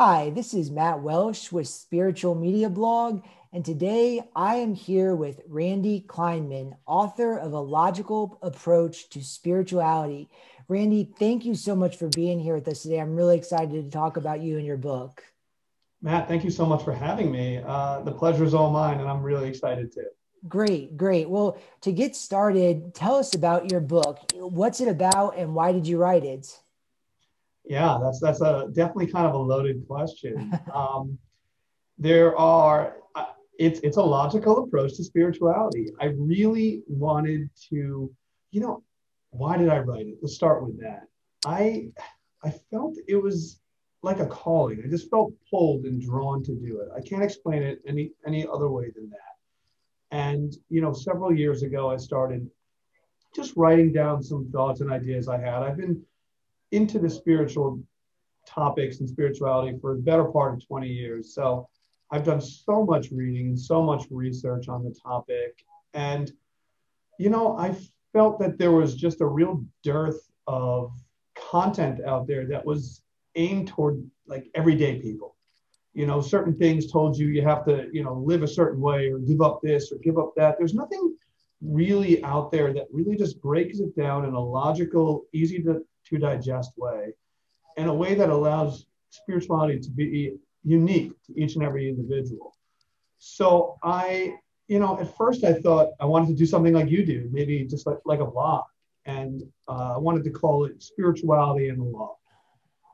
Hi, this is Matt Welsh with Spiritual Media Blog, and today I am here with Randy Kleinman, author of A Logical Approach to Spirituality. Randy, thank you so much for being here with us today. I'm really excited to talk about you and your book. Matt, thank you so much for having me. Uh, the pleasure is all mine, and I'm really excited too. Great, great. Well, to get started, tell us about your book. What's it about, and why did you write it? Yeah, that's that's a definitely kind of a loaded question. um, there are uh, it's it's a logical approach to spirituality. I really wanted to, you know, why did I write it? Let's start with that. I I felt it was like a calling. I just felt pulled and drawn to do it. I can't explain it any any other way than that. And you know, several years ago, I started just writing down some thoughts and ideas I had. I've been into the spiritual topics and spirituality for the better part of 20 years. So I've done so much reading, and so much research on the topic. And, you know, I felt that there was just a real dearth of content out there that was aimed toward like everyday people. You know, certain things told you you have to, you know, live a certain way or give up this or give up that. There's nothing really out there that really just breaks it down in a logical, easy to to digest way, in a way that allows spirituality to be unique to each and every individual. So I, you know, at first I thought I wanted to do something like you do, maybe just like, like a blog. And uh, I wanted to call it Spirituality and the Law.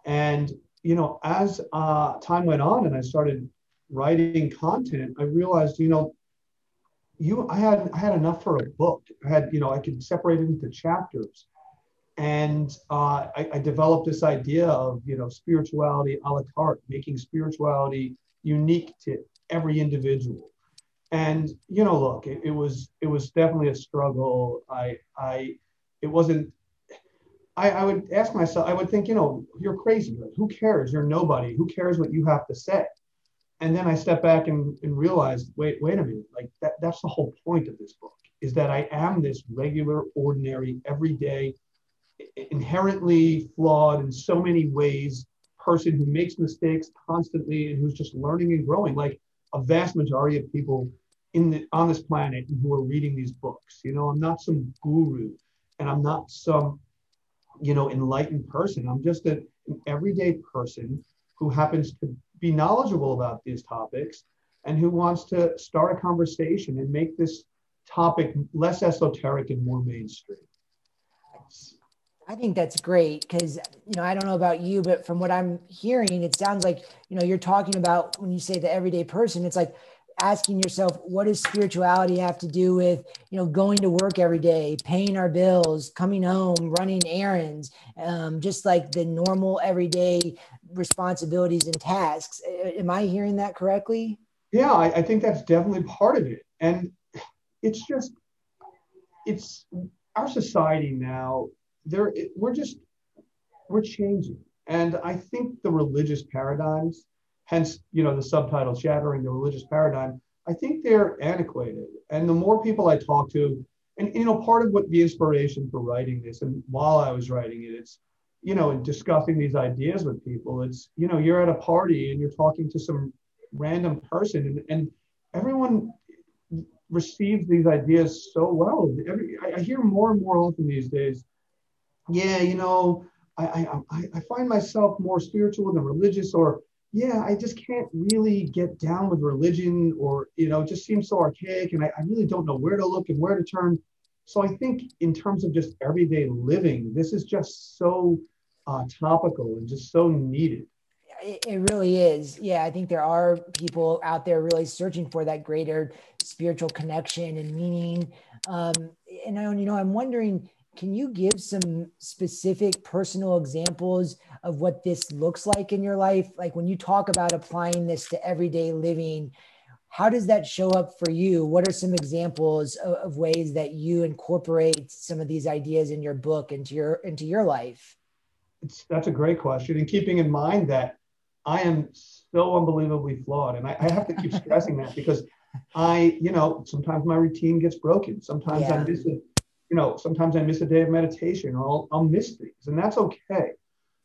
And, you know, as uh, time went on and I started writing content, I realized, you know, you I had I had enough for a book. I had, you know, I could separate it into chapters and uh, I, I, developed this idea of you know spirituality a la carte making spirituality unique to every individual. And you know look it, it, was it was definitely a struggle. I i it wasn't I, I would ask myself i would think you know you're crazy who cares? You're nobody. Who cares what you have to say? And then i step back and, and realize wait wait a minute. Like that, that's the whole point of this book is that i am this regular ordinary everyday inherently flawed in so many ways. Person who makes mistakes constantly and who's just learning and growing like a vast majority of people in the, on this planet who are reading these books. You know i'm not some guru and i'm not some you know enlightened person. I'm just a, an everyday person who happens to be knowledgeable about these topics and who wants to start a conversation and make this topic less esoteric and more mainstream I think that's great because you know I don't know about you, but from what I'm hearing, it sounds like you know you're talking about when you say the everyday person, it's like asking yourself what does spirituality have to do with you know going to work every day paying our bills coming home running errands um, just like the normal everyday responsibilities and tasks? Am i hearing that correctly? Yeah I, I think that's definitely part of it. And it's just it's our society now there we're just we're changing. And i think the religious paradigms hence you know the subtitle shattering the religious paradigm i think they're antiquated. And the more people i talk to and you know part of what the inspiration for writing this and while i was writing it it's you know discussing these ideas with people it's you know you're at a party and you're talking to some random person and, and everyone receives these ideas so well. Every, I, I hear more and more often these days yeah, you know, I, I, I find myself more spiritual than religious, or yeah, I just can't really get down with religion, or you know, it just seems so archaic, and I, I really don't know where to look and where to turn. So I think in terms of just everyday living, this is just so uh, topical and just so needed. It really is. Yeah, I think there are people out there really searching for that greater spiritual connection and meaning. Um, and I, you know, I'm wondering can you give some specific personal examples of what this looks like in your life? Like when you talk about applying this to everyday living, how does that show up for you? What are some examples of, of ways that you incorporate some of these ideas in your book into your into your life? It's, that's a great question. And keeping in mind that I am so unbelievably flawed, and I, I have to keep stressing that because I, you know, sometimes my routine gets broken. Sometimes yeah. I miss it you know, sometimes I miss a day of meditation or I'll, I'll miss things, and that's okay.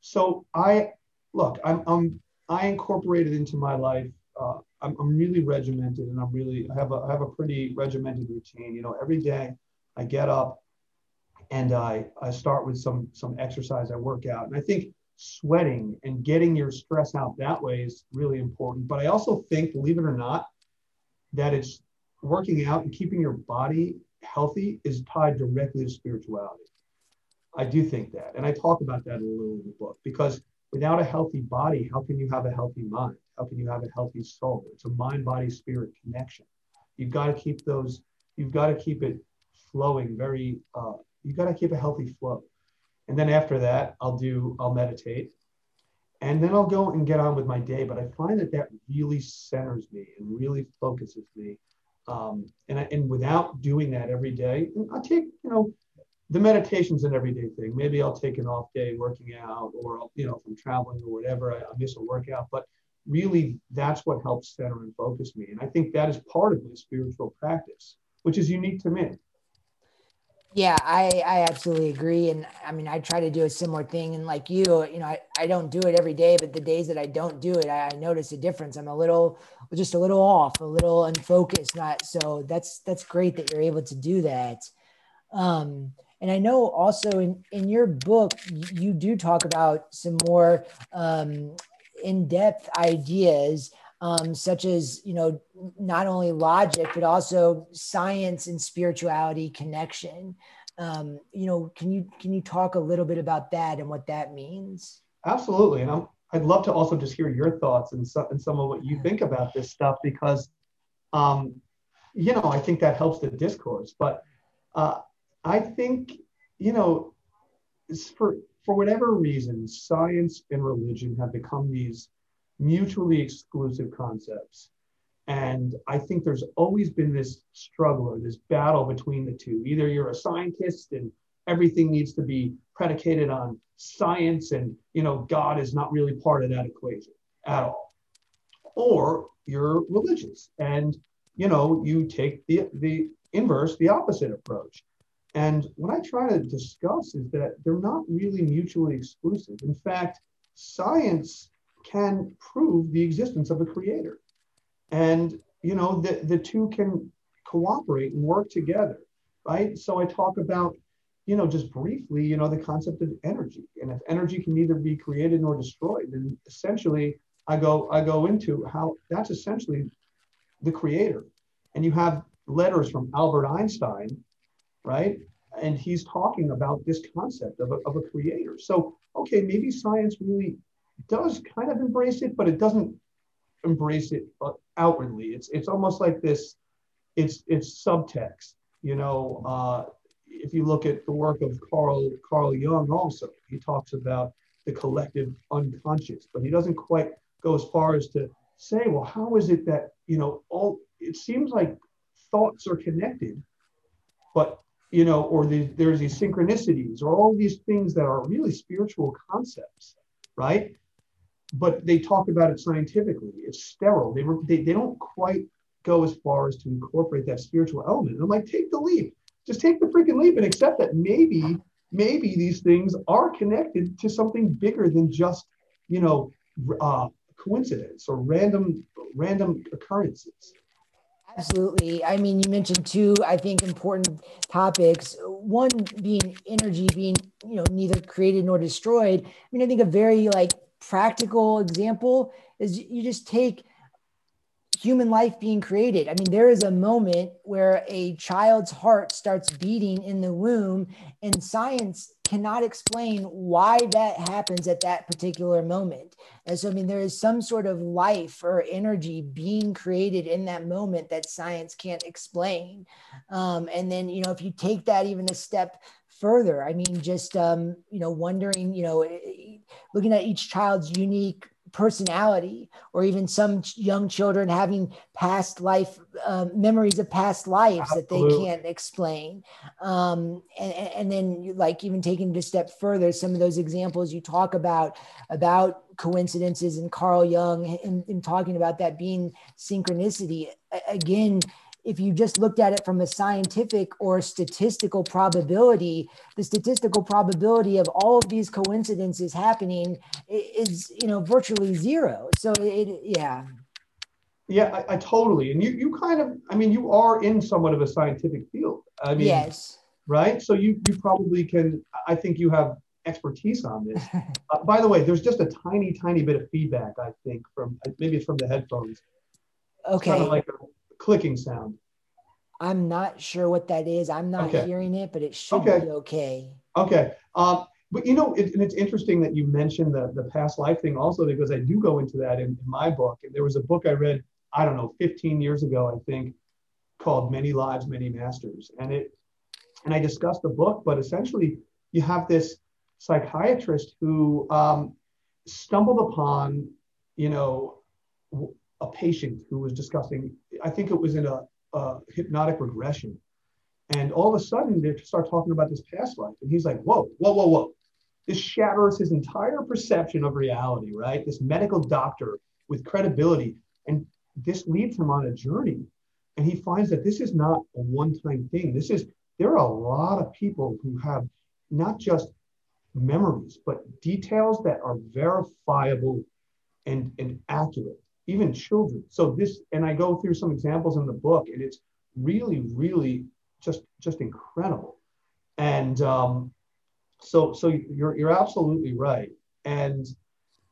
So I look, I'm, I'm I incorporated into my life. Uh, I'm, I'm really regimented, and I'm really I have a I have a pretty regimented routine. You know, every day I get up and I I start with some some exercise. I work out, and I think sweating and getting your stress out that way is really important. But I also think, believe it or not, that it's working out and keeping your body healthy is tied directly to spirituality. I do think that. And I talk about that a little in the book because without a healthy body, how can you have a healthy mind? How can you have a healthy soul? It's a mind, body, spirit connection. You've got to keep those, you've got to keep it flowing very, uh, you've got to keep a healthy flow. And then after that, I'll do, I'll meditate. And then I'll go and get on with my day. But I find that that really centers me and really focuses me. Um, and, and without doing that every day, I take, you know, the meditation's an everyday thing. Maybe I'll take an off day working out, or you know, I'm traveling or whatever, I, I miss a workout. But really, that's what helps center and focus me. And I think that is part of my spiritual practice, which is unique to me. Yeah, I, I absolutely agree. And I mean, I try to do a similar thing. And like you, you know, I, I don't do it every day, but the days that I don't do it, I, I notice a difference. I'm a little, just a little off, a little unfocused. Not so that's, that's great that you're able to do that. Um, and I know also in, in your book, you do talk about some more um, in-depth ideas um, such as you know not only logic but also science and spirituality connection. Um, you know can you can you talk a little bit about that and what that means? Absolutely. And I'm, i'd love to also just hear your thoughts and, so, and some of what you think about this stuff because um, you know i think that helps the discourse. But uh, i think you know for for whatever reason science and religion have become these mutually exclusive concepts. And I think there's always been this struggle or this battle between the two. Either you're a scientist and everything needs to be predicated on science and you know God is not really part of that equation at all. Or you're religious and you know you take the the inverse, the opposite approach. And what I try to discuss is that they're not really mutually exclusive. In fact, science can prove the existence of a creator. And, you know, the, the two can cooperate and work together, right? So I talk about, you know, just briefly, you know, the concept of energy. And if energy can neither be created nor destroyed, then essentially I go, I go into how that's essentially the creator. And you have letters from Albert Einstein, right? And he's talking about this concept of a, of a creator. So, okay, maybe science really does kind of embrace it, but it doesn't embrace it uh, outwardly. It's it's almost like this. It's it's subtext. You know, uh, if you look at the work of Carl Carl Jung, also he talks about the collective unconscious, but he doesn't quite go as far as to say, well, how is it that you know all? It seems like thoughts are connected, but you know, or the, there's these synchronicities, or all these things that are really spiritual concepts, right? But they talk about it scientifically. It's sterile. They, they, they don't quite go as far as to incorporate that spiritual element. And I'm like, take the leap. Just take the freaking leap and accept that maybe, maybe these things are connected to something bigger than just, you know, uh, coincidence or random, random occurrences. Absolutely. I mean, you mentioned two, I think, important topics. One being energy being, you know, neither created nor destroyed. I mean, I think a very like practical example is you just take human life being created. I mean, there is a moment where a child's heart starts beating in the womb, and science cannot explain why that happens at that particular moment. And so, I mean, there is some sort of life or energy being created in that moment that science can't explain. Um, and then, you know, if you take that even a step further. I mean, just um, you know, wondering, you know, looking at each child's unique personality, or even some young children having past life uh, memories of past lives Absolutely. that they can't explain. Um, and, and then, like, even taking it a step further, some of those examples you talk about about coincidences and Carl Jung and, and talking about that being synchronicity again if you just looked at it from a scientific or statistical probability, the statistical probability of all of these coincidences happening is, you know, virtually zero. So it, yeah. Yeah, I, I totally. And you, you kind of, I mean, you are in somewhat of a scientific field. I mean, yes. Right. So you, you probably can, I think you have expertise on this. uh, by the way, there's just a tiny, tiny bit of feedback, I think, from maybe it's from the headphones. Okay. kind of like a clicking sound. I'm not sure what that is. I'm not okay. hearing it, but it should okay. be okay. Okay. Um, but you know, it, and it's interesting that you mentioned the, the past life thing also, because I do go into that in, in my book. And there was a book I read, I don't know, 15 years ago, I think, called Many Lives, Many Masters. And it, and I discussed the book, but essentially you have this psychiatrist who um, stumbled upon, you know, a patient who was discussing, I think it was in a, a hypnotic regression. And all of a sudden they start talking about this past life. And he's like, whoa, whoa, whoa, whoa. This shatters his entire perception of reality, right? This medical doctor with credibility. And this leads him on a journey. And he finds that this is not a one time thing. This is, there are a lot of people who have not just memories, but details that are verifiable and, and accurate, even children. So this, and I go through some examples in the book, and it's really, really just just incredible. And um, so so you're you're absolutely right. And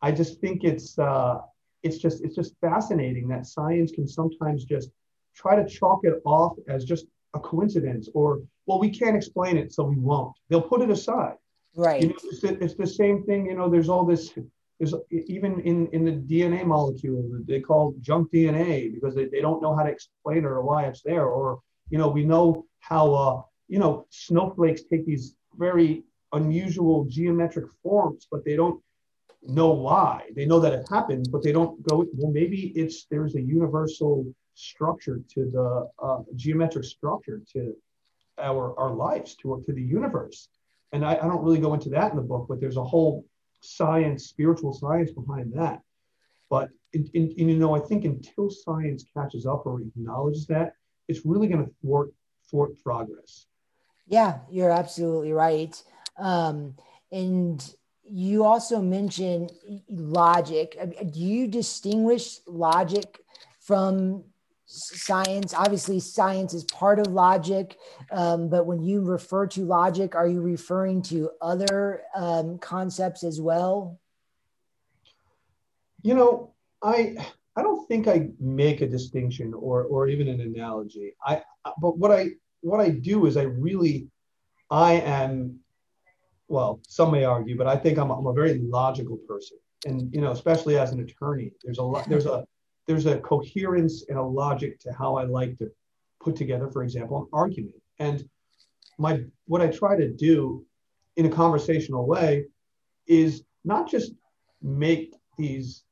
I just think it's uh, it's just it's just fascinating that science can sometimes just try to chalk it off as just a coincidence or well we can't explain it so we won't they'll put it aside Right. You know, it's, the, it's the same thing. You know, there's all this. There's even in in the DNA molecule they call junk DNA because they, they don't know how to explain it or why it's there. Or you know, we know how uh, you know snowflakes take these very unusual geometric forms, but they don't know why. They know that it happened, but they don't go. Well, maybe it's there's a universal structure to the uh, geometric structure to our our lives to to the universe and I, I don't really go into that in the book, but there's a whole science, spiritual science behind that. But in, you know, I think until science catches up or acknowledges that, it's really going to thwart thwart progress. Yeah, you're absolutely right. Um, and you also mentioned logic. Do you distinguish logic from science obviously science is part of logic um, but when you refer to logic are you referring to other um, concepts as well? You know i i don't think i make a distinction or or even an analogy. I but what i what i do is i really i am well some may argue but i think i'm, I'm a very logical person. And you know especially as an attorney there's a lot there's a there's a coherence and a logic to how I like to put together, for example, an argument. And my what I try to do in a conversational way is not just make these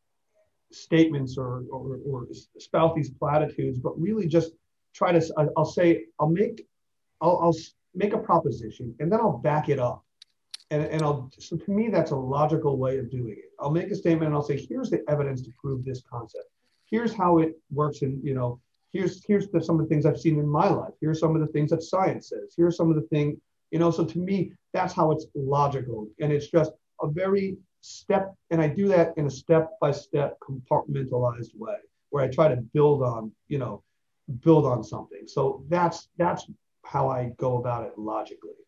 statements or, or, or spout these platitudes, but really just try to, I'll say, I'll make, I'll, I'll make a proposition and then I'll back it up. And, and I'll, so to me, that's a logical way of doing it. I'll make a statement and I'll say, here's the evidence to prove this concept here's how it works and you know here's here's the, some of the things i've seen in my life. Here's some of the things that science says. Here's some of the things you know so to me that's how it's logical. And it's just a very step and i do that in a step by step compartmentalized way where i try to build on you know build on something. So that's that's how i go about it logically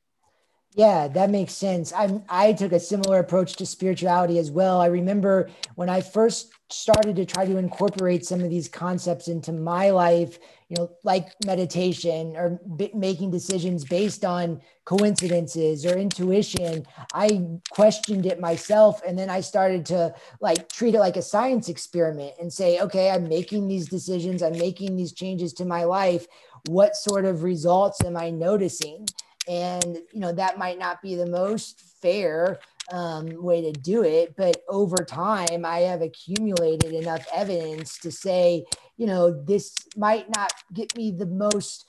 yeah, that makes sense. I I took a similar approach to spirituality as well. I remember when I first started to try to incorporate some of these concepts into my life, you know, like meditation or b- making decisions based on coincidences or intuition. I questioned it myself and then I started to like treat it like a science experiment and say, okay, I'm making these decisions, I'm making these changes to my life. What sort of results am I noticing? And you know that might not be the most fair um, way to do it but over time i have accumulated enough evidence to say you know this might not get me the most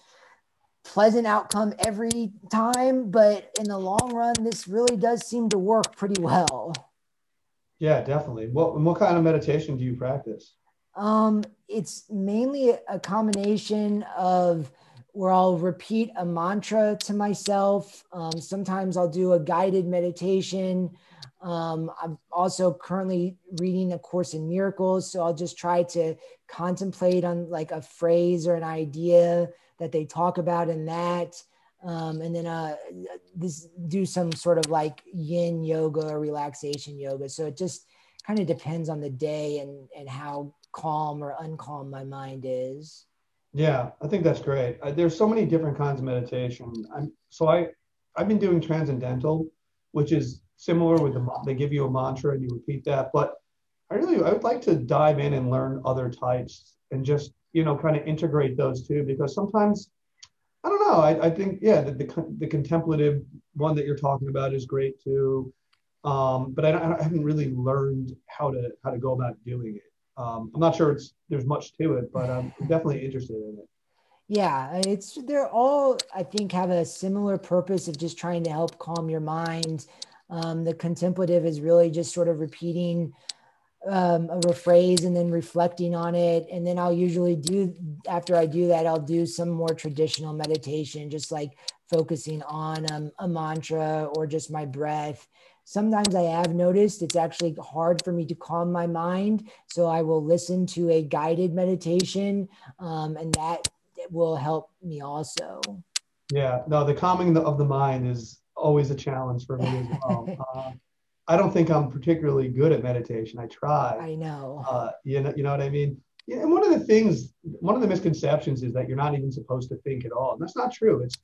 pleasant outcome every time but in the long run this really does seem to work pretty well. Yeah definitely. What, what kind of meditation do you practice? Um, it's mainly a combination of where I'll repeat a mantra to myself. Um, sometimes I'll do a guided meditation. Um, I'm also currently reading A Course in Miracles, so I'll just try to contemplate on like a phrase or an idea that they talk about in that. Um, and then uh, this do some sort of like yin yoga or relaxation yoga. So it just kind of depends on the day and and how calm or uncalm my mind is. Yeah, I think that's great. Uh, there's so many different kinds of meditation. I'm so I I've been doing transcendental, which is similar with the they give you a mantra and you repeat that. But I really I would like to dive in and learn other types and just you know kind of integrate those two because sometimes I don't know. I, I think yeah the, the, the contemplative one that you're talking about is great too. Um, but I, I haven't really learned how to how to go about doing it. Um, I'm not sure it's there's much to it, but I'm definitely interested in it. Yeah, it's they're all I think have a similar purpose of just trying to help calm your mind. Um, the contemplative is really just sort of repeating um, a phrase and then reflecting on it, and then I'll usually do after I do that I'll do some more traditional meditation, just like focusing on um, a mantra or just my breath sometimes I have noticed it's actually hard for me to calm my mind. So I will listen to a guided meditation, um, and that will help me also. Yeah, no, the calming of the mind is always a challenge for me as well. uh, I don't think I'm particularly good at meditation. I try. I know. Uh, you know, you know what I mean. Yeah, and one of the things, one of the misconceptions is that you're not even supposed to think at all, and that's not true. It's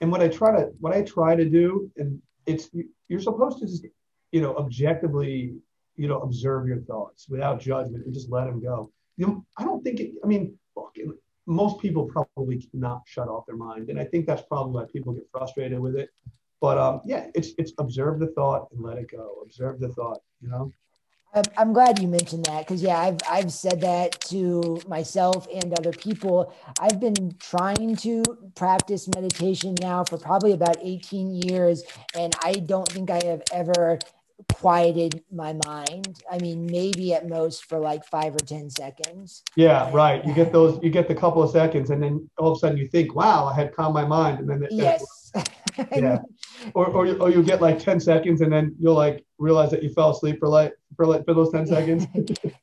and what I try to what I try to do, and it's you're supposed to just you know objectively you know observe your thoughts without judgment and just let them go. You know i don't think it i mean look, most people probably cannot shut off their mind. And i think that's probably why people get frustrated with it. But um yeah it's it's observe the thought and let it go. Observe the thought you know I'm glad you mentioned that because yeah, I've I've said that to myself and other people. I've been trying to practice meditation now for probably about 18 years, and I don't think I have ever quieted my mind. I mean, maybe at most for like five or 10 seconds. Yeah, right. You get those, you get the couple of seconds, and then all of a sudden you think, wow, I had calmed my mind. And then, it, yes. yeah. Or, or, you, or you get like 10 seconds, and then you'll like realize that you fell asleep for like, for like, for those 10 seconds.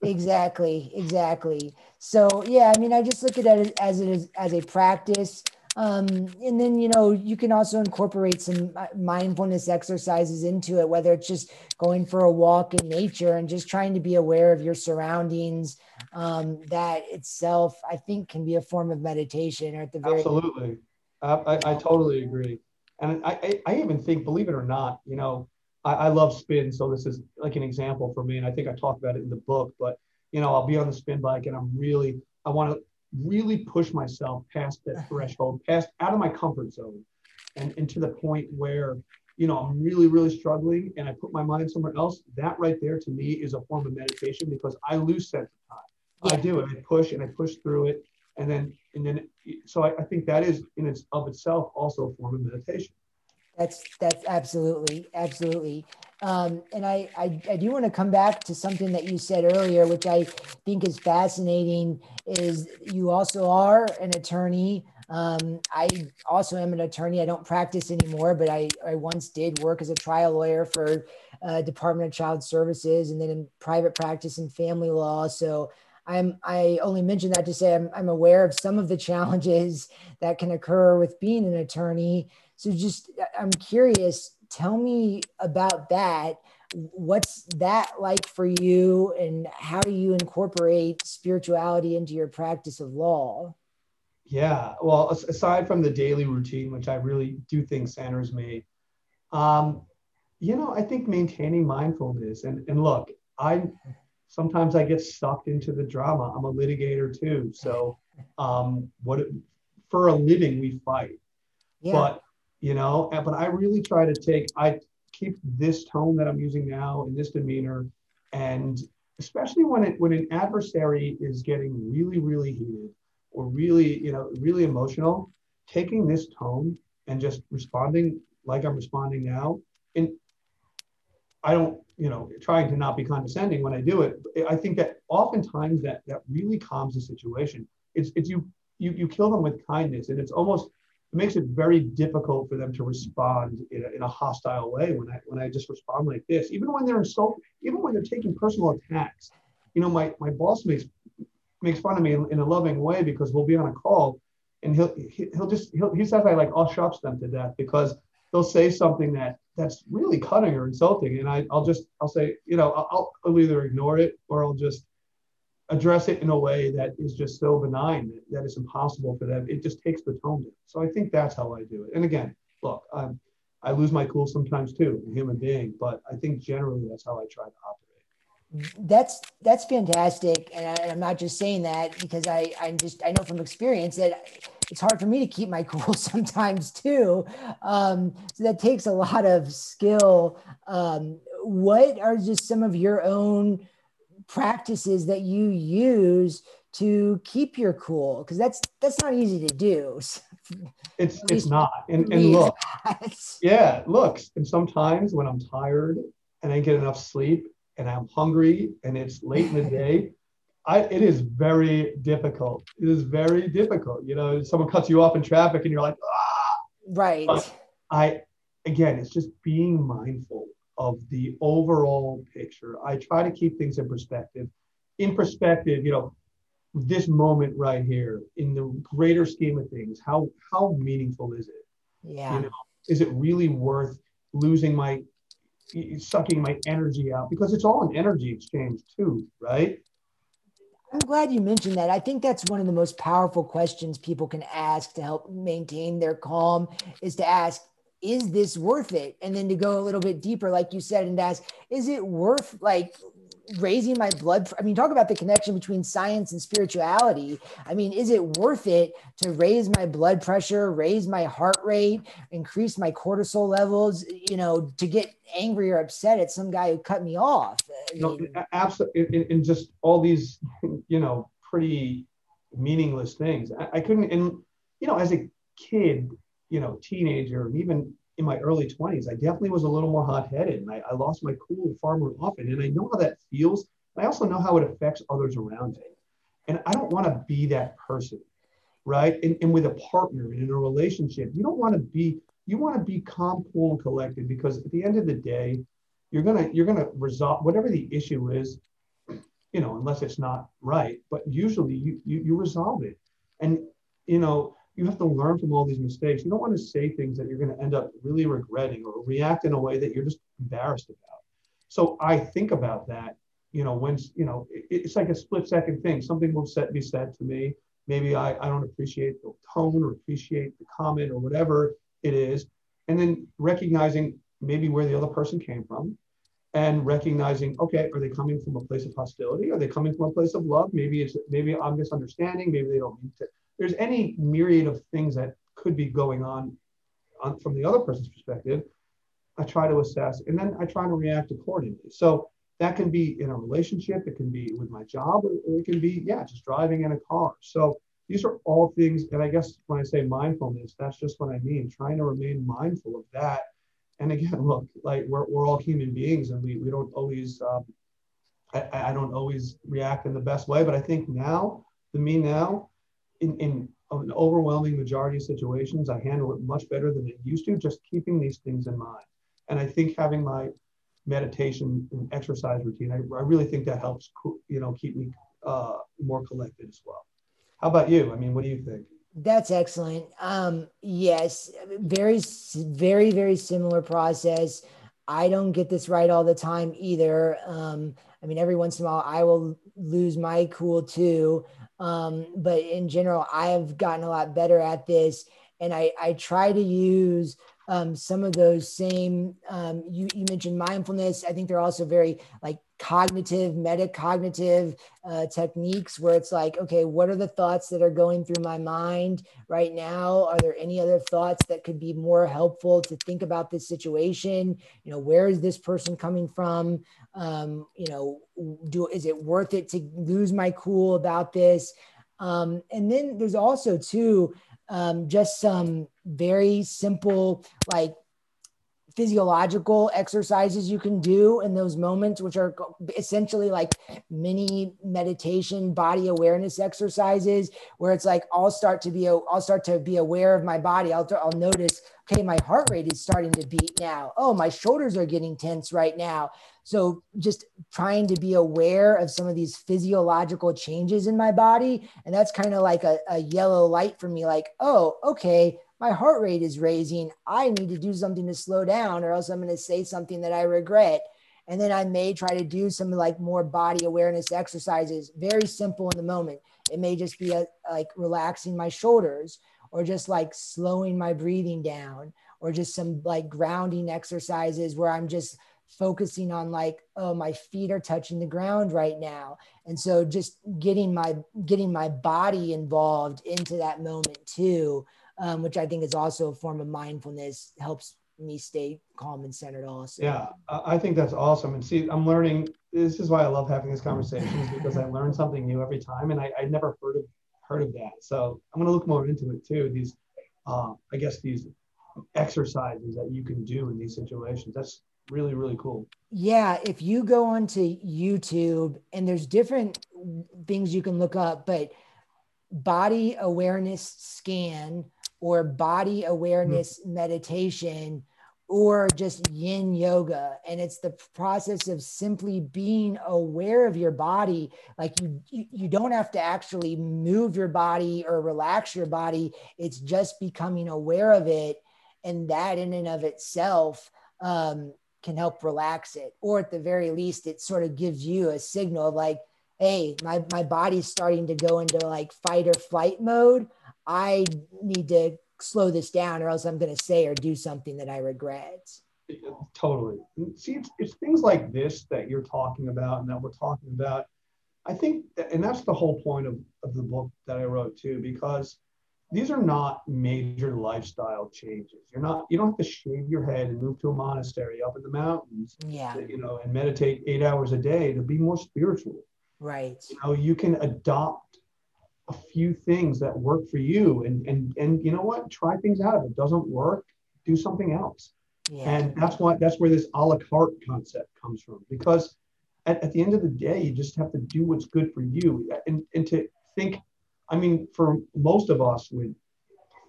exactly. Exactly. So, yeah, I mean, I just look at it as it is as a practice. Um, and then, you know, you can also incorporate some uh, mindfulness exercises into it, whether it's just going for a walk in nature and just trying to be aware of your surroundings. Um, that itself, I think, can be a form of meditation or at the very Absolutely. I, I, I totally agree. And I, I, I, even think, believe it or not, you know, I, I love spin. So this is like an example for me. And I think I talked about it in the book, but, you know, I'll be on the spin bike and I'm really, I want to really push myself past that threshold, past out of my comfort zone, and, and to the point where you know I'm really really struggling, and I put my mind somewhere else. That right there to me is a form of meditation because I lose sense of time. Yeah. I do, and I push and I push through it, and then and then so I, I think that is in its of itself also a form of meditation. That's that's absolutely absolutely. Um, and I, I, I do want to come back to something that you said earlier, which I think is fascinating. Is you also are an attorney. Um, I also am an attorney. I don't practice anymore, but I, I once did work as a trial lawyer for uh, Department of Child Services, and then in private practice in family law. So I'm I only mention that to say I'm, I'm aware of some of the challenges that can occur with being an attorney. So just I'm curious tell me about that. What's that like for you, and how do you incorporate spirituality into your practice of law? Yeah, well, aside from the daily routine, which I really do think centers me, um, you know, I think maintaining mindfulness and and look, I sometimes I get sucked into the drama. I'm a litigator too, so um, what for a living we fight, yeah. but you know but i really try to take i keep this tone that i'm using now and this demeanor and especially when it when an adversary is getting really really heated or really you know really emotional taking this tone and just responding like i'm responding now and I don't, you know, trying to not be condescending when I do it. I think that oftentimes that that really calms the situation. It's it's you you you kill them with kindness, and it's almost it makes it very difficult for them to respond in a, in a hostile way when I when I just respond like this, even when they're insulting, even when they're taking personal attacks. You know, my my boss makes makes fun of me in, in a loving way because we'll be on a call and he'll he'll just he'll, he says I like all shucks them to death because they'll say something that that's really cutting or insulting, and I I'll just I'll say you know I'll, I'll either ignore it or I'll just address it in a way that is just so benign that, that it's impossible for them. It just takes the tone down. So I think that's how I do it. And again, look, I'm I lose my cool sometimes too, a human being, but I think generally that's how I try to operate. That's that's fantastic, and, I, am not just saying that because I i'm just I know from experience that it's hard for me to keep my cool sometimes too. Um, so that takes a lot of skill. Um, what are just some of your own practices that you use to keep your cool? Because that's that's not easy to do. It's it's not. And, and look, yeah, looks. And sometimes when I'm tired and I get enough sleep and I'm hungry and it's late in the day, I, it is very difficult. It is very difficult. You know, someone cuts you off in traffic and you're like, ah. Right. But I, again, it's just being mindful of the overall picture. I try to keep things in perspective. In perspective, you know, this moment right here, in the greater scheme of things, how how meaningful is it? Yeah. You know, is it really worth losing my sucking my energy out because it's all an energy exchange too, right? I'm glad you mentioned that. I think that's one of the most powerful questions people can ask to help maintain their calm is to ask, is this worth it? And then to go a little bit deeper, like you said, and ask, is it worth like raising my blood i mean talk about the connection between science and spirituality. I mean is it worth it to raise my blood pressure raise my heart rate increase my cortisol levels you know to get angry or upset at some guy who cut me off? I mean, no, absolutely and just all these you know pretty meaningless things. I, I couldn't and you know as a kid you know teenager even in my early 20s, I definitely was a little more hot headed and I, I, lost my cool far more often. And I know how that feels. I also know how it affects others around me. And I don't want to be that person, right? And, and with a partner and in a relationship, you don't want to be, you want to be calm, cool, and collected because at the end of the day, you're gonna you're gonna resolve whatever the issue is, you know, unless it's not right. But usually you you, you resolve it. And you know, you have to learn from all these mistakes. You don't want to say things that you're going to end up really regretting or react in a way that you're just embarrassed about. So I think about that, you know, when, you know, it, it's like a split second thing. Something will set, be said to me. Maybe I, I don't appreciate the tone or appreciate the comment or whatever it is. And then recognizing maybe where the other person came from and recognizing, okay, are they coming from a place of hostility? Are they coming from a place of love? Maybe it's, maybe I'm misunderstanding. Maybe they don't mean to there's any myriad of things that could be going on, on from the other person's perspective. I try to assess and then I try to react accordingly. So that can be in a relationship, it can be with my job, or, it can be, yeah, just driving in a car. So these are all things, and I guess when I say mindfulness, that's just what I mean, trying to remain mindful of that. And again, look, like we're, we're all human beings and we, we don't always, um, I, I don't always react in the best way, but I think now, the me now, in, in an overwhelming majority of situations, I handle it much better than I used to, just keeping these things in mind. And I think having my meditation and exercise routine, I, I really think that helps, you know, keep me uh, more collected as well. How about you? I mean, what do you think? That's excellent. Um, yes, very, very, very similar process. I don't get this right all the time either. Um, I mean, every once in a while, I will lose my cool too. Um, but in general, I have gotten a lot better at this. And I, I try to use um, some of those same, um, you, you mentioned mindfulness. I think they're also very like cognitive, metacognitive uh, techniques where it's like, okay, what are the thoughts that are going through my mind right now? Are there any other thoughts that could be more helpful to think about this situation? You know, where is this person coming from? Um, you know, do is it worth it to lose my cool about this? Um, and then there's also too um, just some very simple like physiological exercises you can do in those moments, which are essentially like mini meditation, body awareness exercises, where it's like I'll start to be I'll start to be aware of my body. I'll I'll notice, okay, my heart rate is starting to beat now. Oh, my shoulders are getting tense right now. So just trying to be aware of some of these physiological changes in my body, and that's kind of like a, a yellow light for me. Like, oh, okay my heart rate is raising. I need to do something to slow down, or else I'm going to say something that I regret. And then I may try to do some like more body awareness exercises, very simple in the moment. It may just be a, like relaxing my shoulders, or just like slowing my breathing down, or just some like grounding exercises where I'm just focusing on like oh my feet are touching the ground right now and so just getting my getting my body involved into that moment too um, which I think is also a form of mindfulness, helps me stay calm and centered also. Yeah, I think that's awesome. And see, I'm learning, this is why I love having these conversations because I learn something new every time. And I, I never heard of, heard of that. So I'm going to look more into it too. These, uh, I guess these exercises that you can do in these situations. That's really, really cool. Yeah. If you go onto YouTube and there's different things you can look up, but body awareness scan or body awareness mm-hmm. meditation or just yin yoga. And it's the process of simply being aware of your body. Like you you don't have to actually move your body or relax your body. It's just becoming aware of it. And that in and of itself um, can help relax it. Or at the very least it sort of gives you a signal of like hey my, my body's starting to go into like fight or flight mode I need to slow this down or else I'm going to say or do something that I regret. Totally. See, it's, it's things like this that you're talking about and that we're talking about. I think, and that's the whole point of, of the book that I wrote too, because these are not major lifestyle changes. You're not, you don't have to shave your head and move to a monastery up in the mountains, yeah. you know, and meditate eight hours a day to be more spiritual. Right. You know, you can adopt a few things that work for you and and and you know what? Try things out. If it doesn't work do something else. Yeah. and that's what that's where this a la carte concept comes from. Because at, at the end of the day you just have to do what's good for you. And and to think i mean for most of us with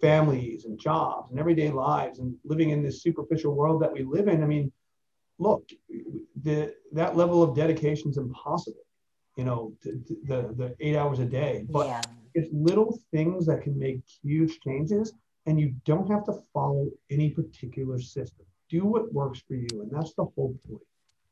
families and jobs and everyday lives and living in this superficial world that we live in i mean look the that level of dedication is impossible you know, the, the eight hours a day. But yeah. it's little things that can make huge changes, and you don't have to follow any particular system. Do what works for you, and that's the whole point.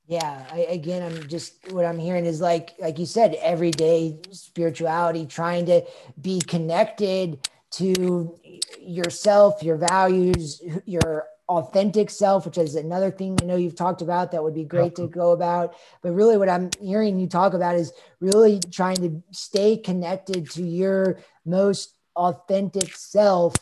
Yeah, I, again, I'm just what I'm hearing is like, like you said, everyday spirituality, trying to be connected to yourself, your values, your authentic self, which is another thing I know you've talked about that would be great to go about. But really, what I'm hearing you talk about is really trying to stay connected to your most authentic self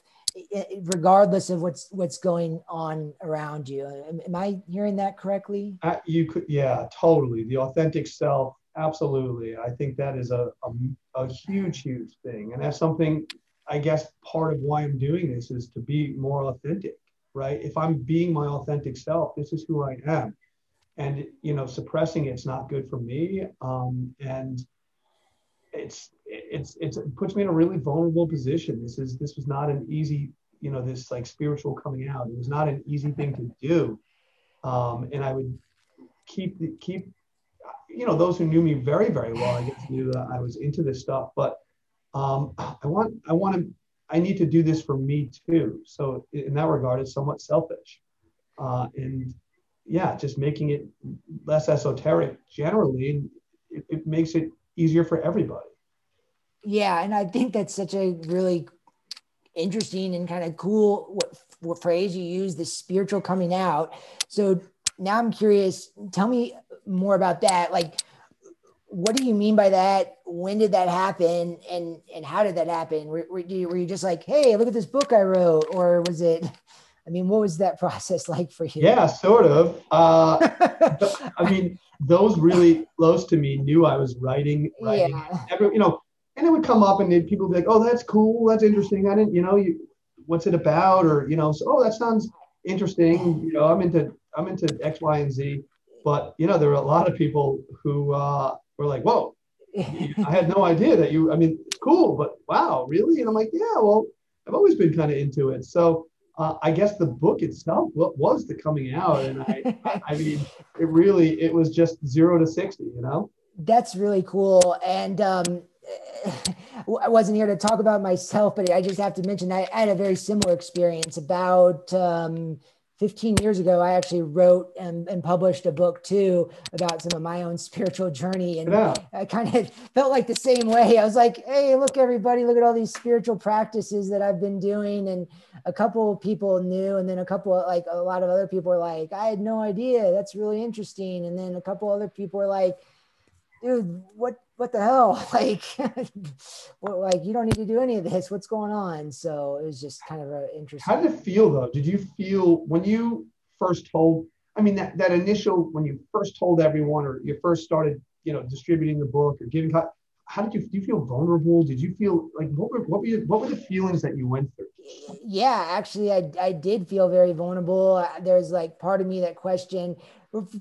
regardless of what's what's going on around you. Am, am i hearing that correctly? Uh, you could yeah totally. The authentic self absolutely. I think that is a, a, a huge huge thing. And that's something i guess part of why i'm doing this is to be more authentic right? If I'm being my authentic self, this is who I am. And, you know, suppressing it's not good for me. Um, and it's, it's, it's, it puts me in a really vulnerable position. This is, this was not an easy, you know, this like spiritual coming out. It was not an easy thing to do. Um, and I would keep, keep, you know, those who knew me very, very well, I guess knew that I was into this stuff, but um, I want, I want to I need to do this for me too. So in that regard, it's somewhat selfish. Uh, and yeah, just making it less esoteric generally, it, it makes it easier for everybody. Yeah, and I think that's such a really interesting and kind of cool what, what phrase you use, the spiritual coming out. So now I'm curious. Tell me more about that. Like, what do you mean by that? When did that happen? And and how did that happen? Were, were, you, were you just like, hey, look at this book I wrote? Or was it, I mean, what was that process like for you? Yeah, sort of. Uh, I mean, those really close to me knew I was writing, writing. Yeah. Every, you know, and it would come up and people would be like, oh, that's cool. That's interesting. I didn't, you know, you, what's it about? Or, you know, so, oh, that sounds interesting. You know, I'm into I'm into X, Y, and Z. But you know, there were a lot of people who uh, were like, "Whoa, I had no idea that you." I mean, cool, but wow, really? And I'm like, "Yeah, well, I've always been kind of into it." So uh, I guess the book itself was the coming out, and I, I mean, it really it was just zero to sixty, you know. That's really cool, and um, I wasn't here to talk about myself, but I just have to mention I, I had a very similar experience about um, 15 years ago, I actually wrote and, and, published a book too about some of my own spiritual journey. And yeah. I kind of felt like the same way. I was like, hey, look, everybody, look at all these spiritual practices that I've been doing. And a couple people knew, and then a couple, like a lot of other people were like, I had no idea. That's really interesting. And then a couple other people were like, dude, what what the hell? Like, well, like you don't need to do any of this. What's going on? So it was just kind of an interesting. How did it feel though? Did you feel when you first told? I mean, that that initial when you first told everyone, or you first started, you know, distributing the book or giving. How did you? Do you feel vulnerable? Did you feel like what were what were you, what were the feelings that you went through? Yeah, actually, I I did feel very vulnerable. There's like part of me that questioned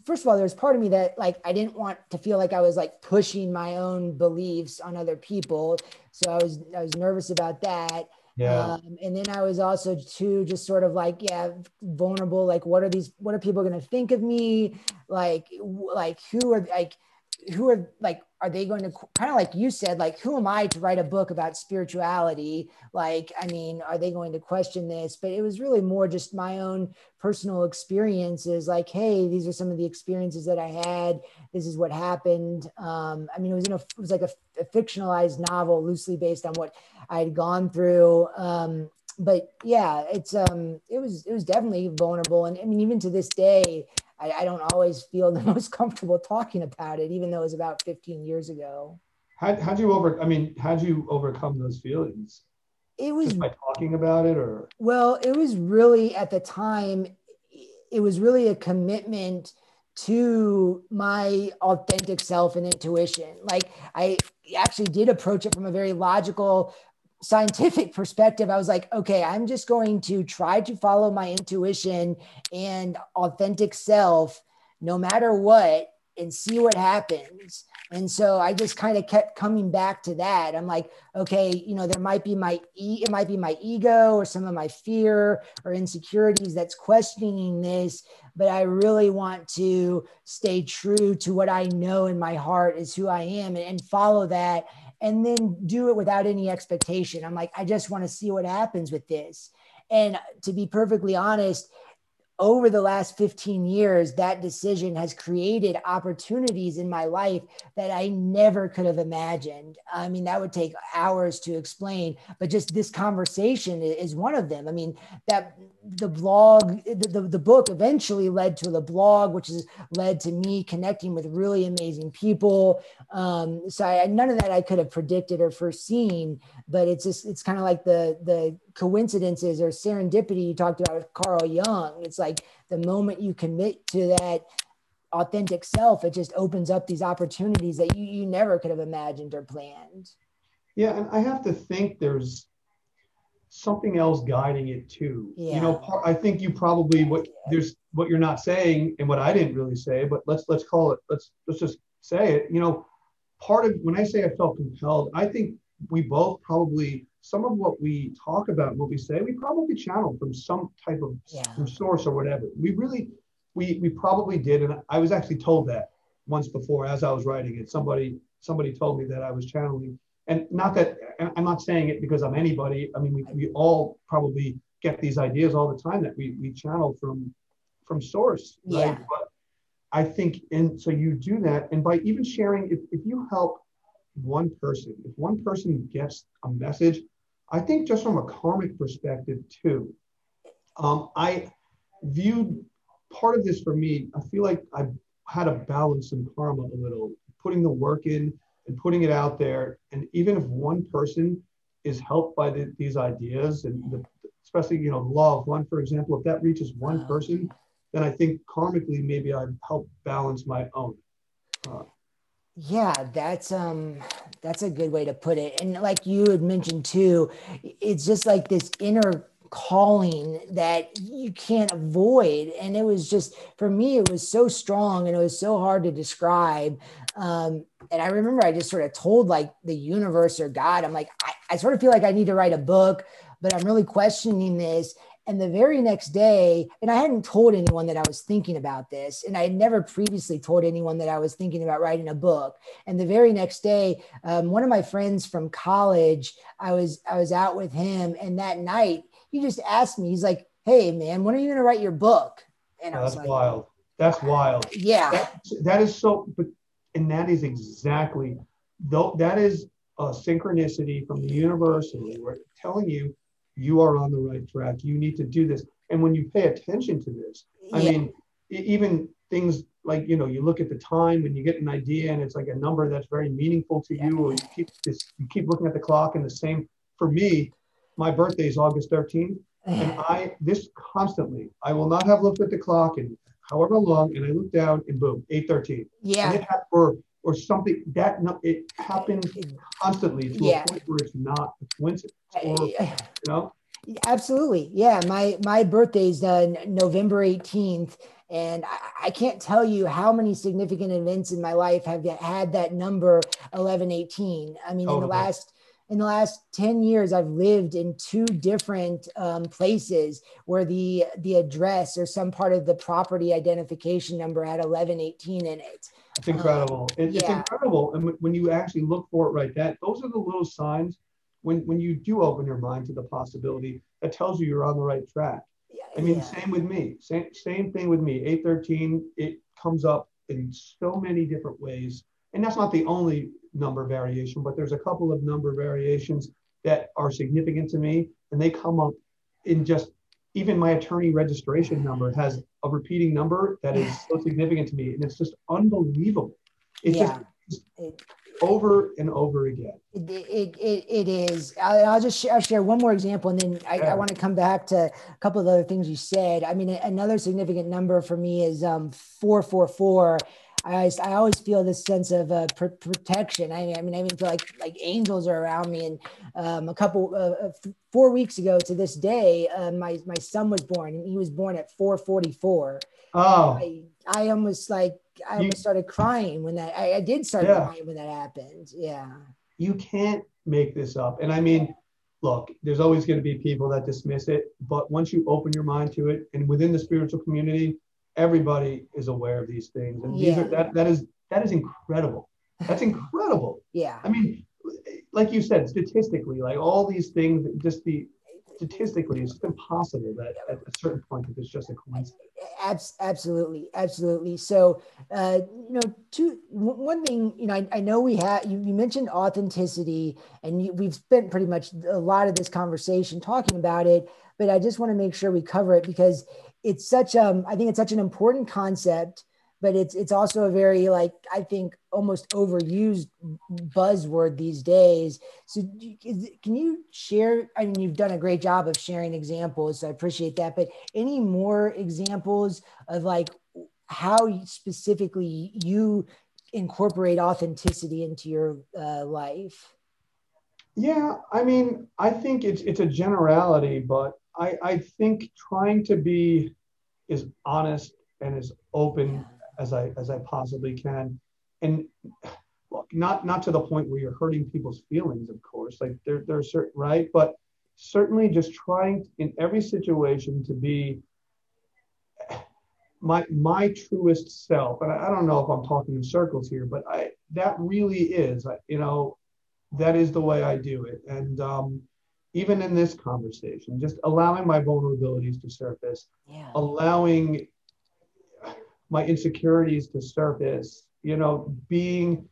first of all, there's part of me that like I didn't want to feel like I was like pushing my own beliefs on other people. So I was I was nervous about that. Yeah. Um, and then I was also too just sort of like yeah vulnerable. Like what are these? What are people going to think of me? Like like who are like who are like are they going to kind of like you said like who am i to write a book about spirituality? Like i mean are they going to question this? But it was really more just my own personal experiences like hey these are some of the experiences that i had. This is what happened. Um, i mean it was in a it was like a, a fictionalized novel loosely based on what i had gone through. Um, but yeah it's um it was it was definitely vulnerable. And i mean even to this day I, I don't always feel the most comfortable talking about it, even though it was about 15 years ago. How, how'd you over, I mean, how'd you overcome those feelings? It was Just by talking about it or? Well, it was really at the time, it was really a commitment to my authentic self and intuition. Like I actually did approach it from a very logical, scientific perspective, I was like, okay, I'm just going to try to follow my intuition and authentic self no matter what and see what happens. And so I just kind of kept coming back to that. I'm like, okay, you know, there might be my e- it might be my ego or some of my fear or insecurities that's questioning this, but I really want to stay true to what I know in my heart is who I am and, and follow that and then do it without any expectation. I'm like, I just want to see what happens with this. And to be perfectly honest, over the last 15 years, that decision has created opportunities in my life that I never could have imagined. I mean, that would take hours to explain, but just this conversation is one of them. I mean, that the blog, the, the, the book eventually led to the blog, which has led to me connecting with really amazing people. Um, so I, none of that I could have predicted or foreseen, but it's just, it's kind of like the, the coincidences or serendipity you talked about with Carl Jung. It's like the moment you commit to that authentic self, it just opens up these opportunities that you, you never could have imagined or planned. Yeah, and I have to think there's something else guiding it too. Yeah. You know, I think you probably what there's what you're not saying and what I didn't really say, but let's let's call it let's let's just say it. You know, part of when I say I felt compelled, I think we both probably some of what we talk about, what we say, we probably channeled from some type of yeah. source or whatever. We really, we we probably did, and I was actually told that once before as I was writing it. Somebody somebody told me that I was channeling, and not that I'm not saying it because I'm anybody. I mean, we, we all probably get these ideas all the time that we we channel from from source, right? Yeah. But I think, and so you do that, and by even sharing, if if you help one person, if one person gets a message, I think just from a karmic perspective too, um, I viewed part of this for me. I feel like I had a balance in karma a little, putting the work in and putting it out there. And even if one person is helped by the, these ideas, and the, especially you know law of one, for example, if that reaches one person, then I think karmically maybe I've helped balance my own. Uh, yeah, that's um that's a good way to put it. And like you had mentioned too, it's just like this inner calling that you can't avoid. And it was just, for me, it was so strong and it was so hard to describe. Um, and I remember I just sort of told like the universe or God, I'm like, I, I sort of feel like I need to write a book, but I'm really questioning this. And the very next day, and I hadn't told anyone that I was thinking about this, and I had never previously told anyone that I was thinking about writing a book. And the very next day, um, one of my friends from college, I was I was out with him, and that night he just asked me, he's like, "Hey, man, when are you going to write your book?" And I was That's like, wild. That's wild. Yeah. That, that is so, but and that is exactly though that is a synchronicity from the university. We're telling you you are on the right track. You need to do this. And when you pay attention to this, I mean, even things like you know, you look at the time and you get an idea, and it's like a number that's very meaningful to yeah. you, or you keep this, you keep looking at the clock, and the same for me. My birthday is August 13th, and I this constantly. I will not have looked at the clock in however long, and I look down, and boom, 8:13. Yeah. And it or or something that it happens constantly to yeah. a point where it's not a coincidence. Or, you know? Absolutely. Yeah. My my birthday's uh, November 18th. And I, I, can't tell you how many significant events in my life have had that number 1118. I mean, oh, in the last in the last 10 years i've lived in two different um, places where the the address or some part of the property identification number had 1118 in it it's incredible. Um, it's, yeah. it's incredible. And when you actually look for it right, that those are the little signs when when you do open your mind to the possibility that tells you you're on the right track. Yeah, I mean, yeah. same with me. Same same thing with me. 813, it comes up in so many different ways. And that's not the only number variation, but there's a couple of number variations that are significant to me. And they come up in just even my attorney registration number has a repeating number that is so significant to me, and it's just unbelievable. It's yeah. just it, over and over again. It, it, it, is. I'll, I'll just share, I'll share one more example, and then I, yeah. I want to come back to a couple of other things you said. I mean, another significant number for me is um, 444 I always, I always feel this sense of uh, pr- protection. I, I, mean, I even feel like like angels are around me. And um, a couple, uh, four weeks ago to this day, uh, my my son was born, and he was born at 4:44. Oh, I, I almost like I almost you, started crying when that. I, I did start yeah. crying when that happened. Yeah. You can't make this up, and I mean. Look, there's always going to be people that dismiss it, but once you open your mind to it, and within the spiritual community, everybody is aware of these things and these are that that is that is incredible. That's incredible. Yeah. I mean like you said statistically like all these things just the statistically it's impossible that at a certain point that it's just a coincidence. Absolutely absolutely. So uh you know two one thing you know i, I know we have you, you mentioned authenticity and you, we've spent pretty much a lot of this conversation talking about it but i just want to make sure we cover it because it's such um I think it's such an important concept, but it's it's also a very like I think almost overused buzzword these days. So can you share? I mean, you've done a great job of sharing examples, so I appreciate that. But any more examples of like how specifically you incorporate authenticity into your uh, life? Yeah, I mean, I think it's it's a generality, but I, I think trying to be as honest and as open as I as I possibly can, and look, not not to the point where you're hurting people's feelings, of course. Like there there are certain right, but certainly just trying in every situation to be my my truest self. And I, I don't know if I'm talking in circles here, but I that really is, you know, that is the way I do it. And um, even in this conversation, just allowing my vulnerabilities to surface, yeah. allowing my insecurities to surface, you know, being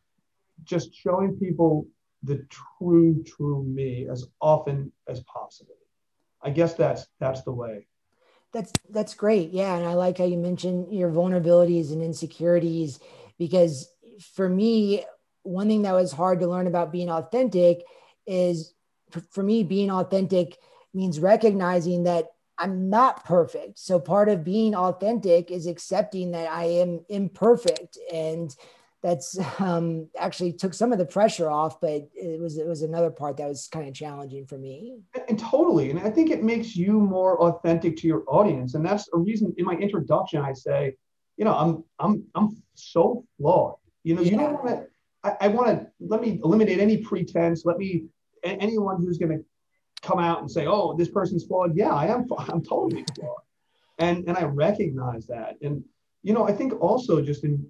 just showing people the true, true me as often as possible. I guess that's that's the way. That's that's great. Yeah. And I like how you mentioned your vulnerabilities and insecurities because for me, one thing that was hard to learn about being authentic is for me, being authentic means recognizing that I'm not perfect. So part of being authentic is accepting that I am imperfect and that's um, actually took some of the pressure off, but it was it was another part that was kind of challenging for me. And, and, totally, and I think it makes you more authentic to your audience, and that's a reason. In my introduction, I say, you know, I'm I'm I'm so flawed. You know, yeah. you don't want to. I, I want to let me eliminate any pretense. Let me anyone who's going to come out and say, "Oh, this person's flawed." Yeah, I am. I'm totally flawed, and and I recognize that. And you know, I think also just in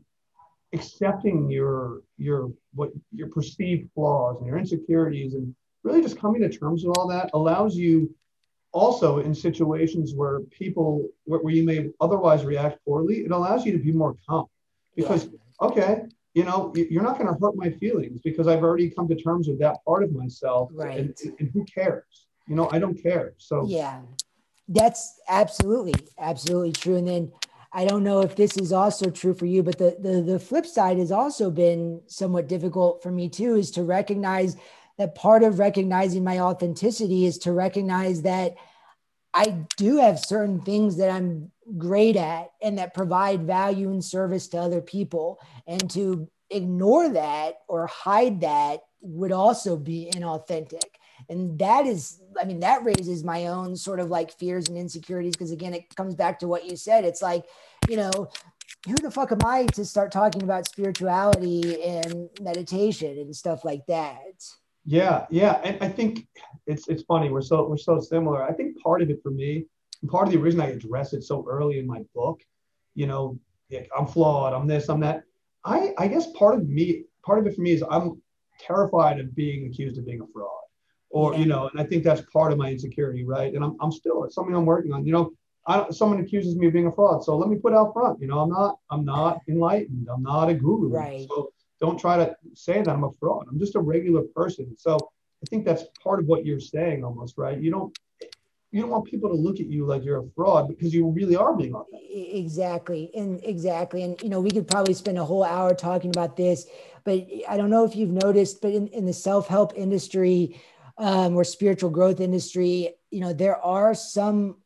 accepting your your what your perceived flaws and your insecurities and really just coming to terms with all that allows you also in situations where people where, where you may otherwise react poorly it allows you to be more calm because okay you know you're not going to hurt my feelings because i've already come to terms with that part of myself right. and, and who cares? You know i don't care. So yeah. That's absolutely absolutely true. And then I don't know if this is also true for you, but the, the the flip side has also been somewhat difficult for me too, is to recognize that part of recognizing my authenticity is to recognize that I do have certain things that I'm great at and that provide value and service to other people. And to ignore that or hide that would also be inauthentic. And that is i mean that raises my own sort of like fears and insecurities. Because again it comes back to what you said. It's like you know who the fuck am i to start talking about spirituality and meditation and stuff like that yeah yeah and i think it's it's funny we're so we're so similar. I think part of it for me part of the reason i address it so early in my book you know i'm flawed i'm this i'm that i i guess part of me part of it for me is i'm terrified of being accused of being a fraud. Or you know and i think that's part of my insecurity right? And i'm, I'm still it's something i'm working on you know I, someone accuses me of being a fraud so let me put out front you know i'm not i'm not enlightened i'm not a guru. Right. So don't try to say that i'm a fraud i'm just a regular person so i think that's part of what you're saying almost right you don't you don't want people to look at you like you're a fraud because you really are being authentic. Exactly. And exactly. And, you know, we could probably spend a whole hour talking about this, but I don't know if you've noticed, but in, in the self help industry, um, or spiritual growth industry, you know, there are some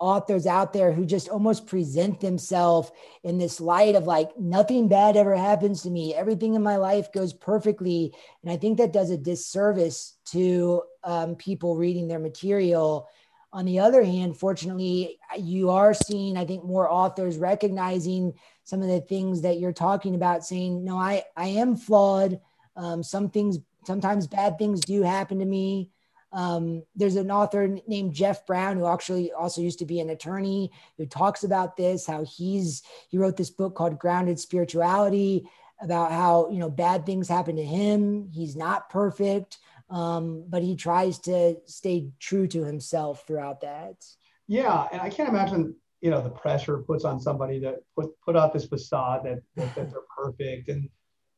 authors out there who just almost present themselves in this light of like nothing bad ever happens to me. Everything in my life goes perfectly. And i think that does a disservice to um, people reading their material. On the other hand fortunately you are seeing i think more authors recognizing some of the things that you're talking about saying no i i am flawed. Um, some things sometimes bad things do happen to me. Um, there's an author named Jeff Brown who actually also used to be an attorney who talks about this. How he's he wrote this book called Grounded Spirituality about how you know bad things happen to him. He's not perfect, um, but he tries to stay true to himself throughout that. Yeah, and I can't imagine you know the pressure puts on somebody to put put out this facade that that, that they're perfect and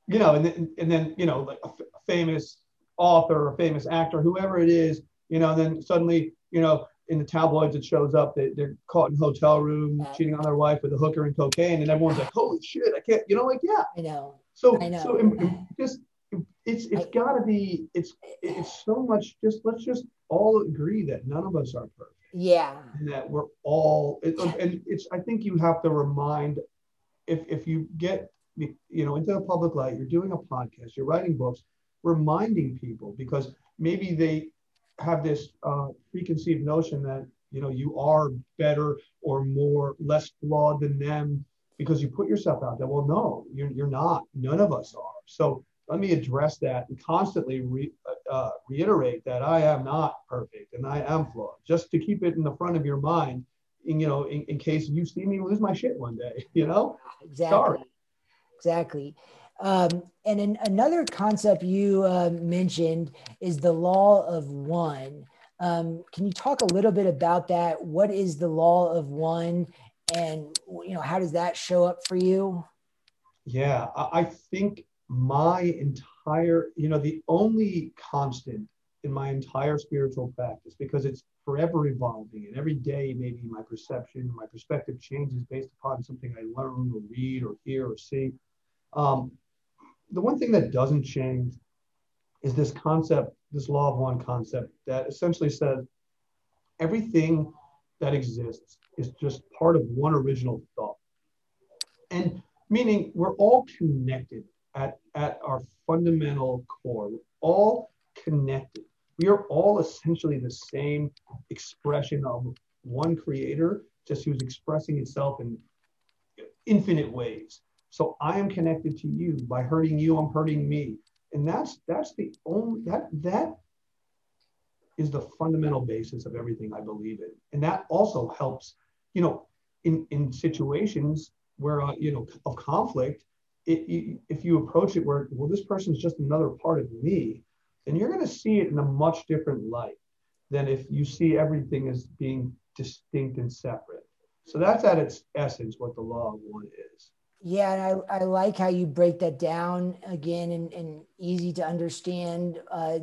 you know, and then, and then you know, like a, f- a famous author or famous actor, whoever it is, you know, and then suddenly, you know, in the tabloids it shows up that they're caught in hotel room cheating on their wife with a hooker and cocaine, and everyone's like, "Holy shit, I can't," you know, like yeah, I know. So, I know. so just it's it's got to be it's it's so much. Just let's just all agree that none of us are perfect. Yeah. And that we're all, it, and it's. I think you have to remind if if you get you know, into the public light, you're doing a podcast, you're writing books, reminding people because maybe they have this uh, preconceived notion that you know you are better or more less flawed than them because you put yourself out there. Well, no, you're, you're not. None of us are. So let me address that and constantly re, uh, reiterate that I am not perfect and I am flawed, just to keep it in the front of your mind. In, you know, in, in case you see me lose my shit one day, you know, exactly. Sorry exactly. Um, and in, another concept you uh, mentioned is the law of one. Um, can you talk a little bit about that? What is the law of one, and you know how does that show up for you? Yeah, I think my entire, you know, the only constant in my entire spiritual practice, because it's forever evolving, and every day maybe my perception, my perspective changes based upon something I learn or read or hear or see. Um, the one thing that doesn't change is this concept, this law of one concept that essentially says everything that exists is just part of one original thought. And meaning we're all connected at, at our fundamental core. We're all connected. We are all essentially the same expression of one creator, just who's expressing itself in infinite ways. So I am connected to you. By hurting you, I'm hurting me. And that's that's the only that that is the fundamental basis of everything I believe in. And that also helps, you know, in in situations where uh, you know of conflict, it, it, if you approach it where well this person's just another part of me, then you're going to see it in a much different light than if you see everything as being distinct and separate. So that's at its essence what the law of one is. Yeah, and I, I like how you break that down again and, in easy to understand uh,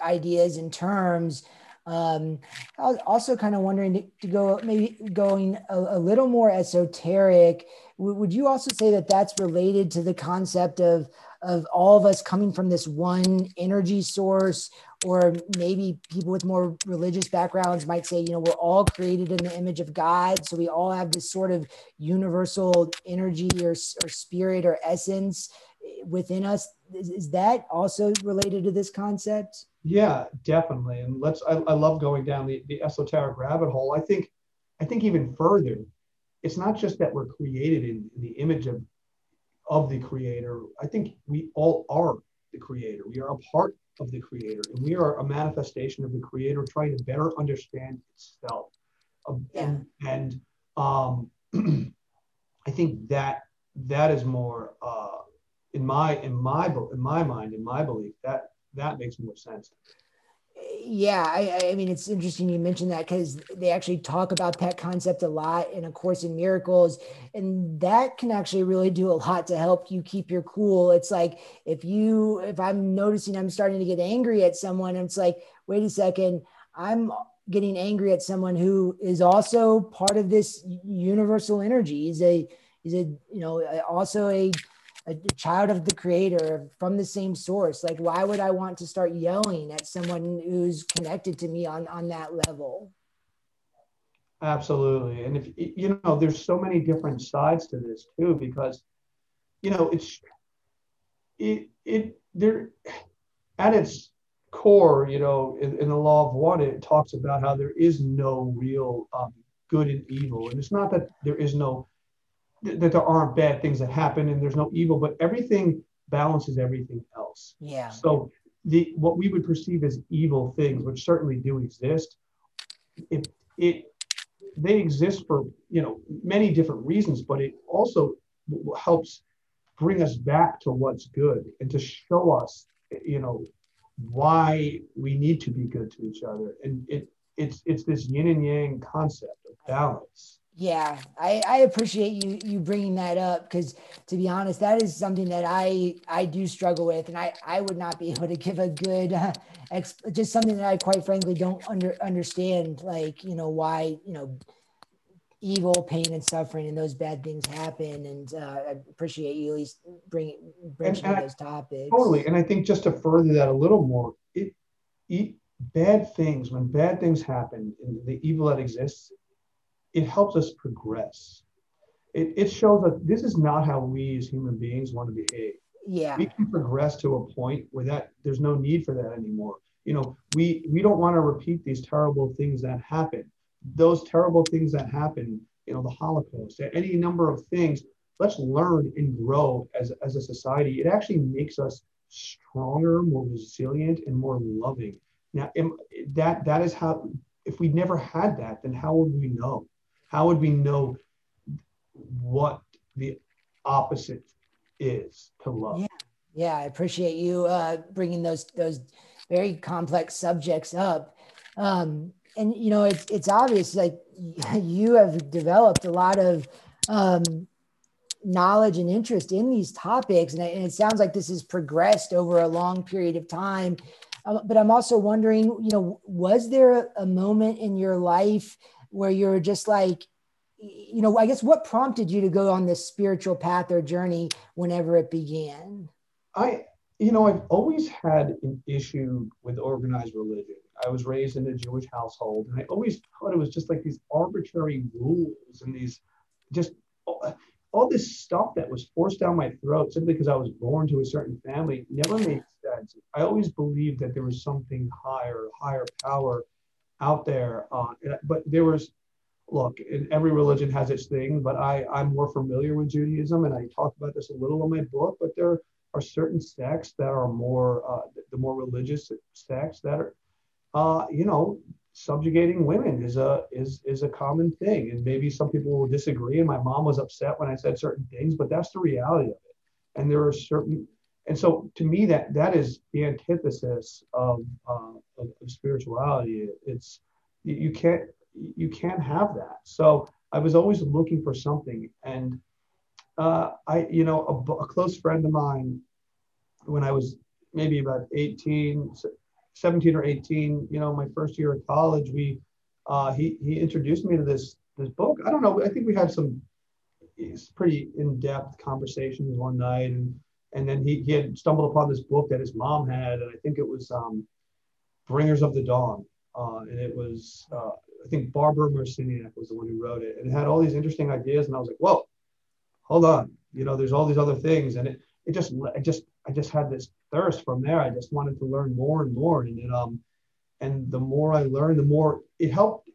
ideas and terms. Um, I was also kind of wondering to, to go maybe going a, a little more esoteric. W- would you also say that that's related to the concept of of all of us coming from this one energy source or maybe people with more religious backgrounds might say you know we're all created in the image of god. So we all have this sort of universal energy or, or spirit or essence within us. Is, that also related to this concept? Yeah definitely. And let's i, I love going down the, the esoteric rabbit hole. I think i think even further it's not just that we're created in, in the image of of the creator. I think we all are the creator. We are a part of the creator, and we are a manifestation of the creator trying to better understand itself. Um, yeah. And, and um, I think that that is more uh, in my in my in my mind in my belief that that makes more sense yeah, I, I, mean, it's interesting you mentioned that because they actually talk about that concept a lot in A Course in Miracles. And that can actually really do a lot to help you keep your cool. It's like if you, if I'm noticing I'm starting to get angry at someone, it's like, wait a second, I'm getting angry at someone who is also part of this universal energy. Is a, is a, you know, also a, a, child of the creator from the same source. Like why would i want to start yelling at someone who's connected to me on on that level? Absolutely. And if you know there's so many different sides to this too because you know it's it it there at its core you know in, in the law of one it talks about how there is no real um, good and evil. And it's not that there is no that there aren't bad things that happen and there's no evil, but everything balances everything else. Yeah. So the what we would perceive as evil things, which certainly do exist, it it they exist for you know many different reasons, but it also helps bring us back to what's good and to show us you know why we need to be good to each other and it it's it's this yin and yang concept of balance yeah, I, I appreciate you you bringing that up because to be honest, that is something that I I do struggle with, and I I would not be able to give a good uh, exp- just something that I quite frankly don't under understand, like you know why you know evil, pain, and suffering, and those bad things happen. And uh, I appreciate you at least bringing bringing those topics. Totally, and I think just to further that a little more, it, it bad things when bad things happen, and the evil that exists it helps us progress. It, it shows that this is not how we as human beings want to behave. Yeah. We can progress to a point where that there's no need for that anymore. You know, we we don't want to repeat these terrible things that happen. Those terrible things that happen, you know, the Holocaust, any number of things. Let's learn and grow as, as a society. It actually makes us stronger, more resilient, and more loving. Now, that that is how. If we never had that, then how would we know? How would we know what the opposite is to love? Yeah, yeah. I appreciate you uh, bringing those those very complex subjects up. Um, and you know, it's it's obvious like you have developed a lot of um, knowledge and interest in these topics, and, and, it sounds like this has progressed over a long period of time. Uh, but I'm also wondering, you know, was there a, a moment in your life where you're just like you know i guess what prompted you to go on this spiritual path or journey whenever it began i you know i've always had an issue with organized religion i was raised in a jewish household and i always thought it was just like these arbitrary rules and these just all this stuff that was forced down my throat simply because I was born to a certain family never made sense. I always believed that there was something higher, higher power out there. Uh, but there was, look, every religion has its thing, but I, I'm more familiar with Judaism, and I talk about this a little in my book. But there are certain sects that are more, uh, the more religious sects that are, uh, you know, subjugating women is a is is a common thing and maybe some people will disagree and my mom was upset when i said certain things but that's the reality of it and there are certain and so to me that that is the antithesis of uh, of, of, spirituality it's you, can't you can't have that so i was always looking for something and uh, i you know a, a close friend of mine when i was maybe about 18 17 or 18, you know, my first year of college, we uh, he he introduced me to this this book. I don't know. I think we had some pretty in-depth conversations one night, and and then he he had stumbled upon this book that his mom had, and I think it was um, Bringers of the Dawn, uh, and it was uh, I think Barbara Marciniak was the one who wrote it, and it had all these interesting ideas, and I was like, whoa, hold on, you know, there's all these other things, and it it just I just I just had this thirst from there. I just wanted to learn more and more. And it, um, and the more I learned, the more it helped.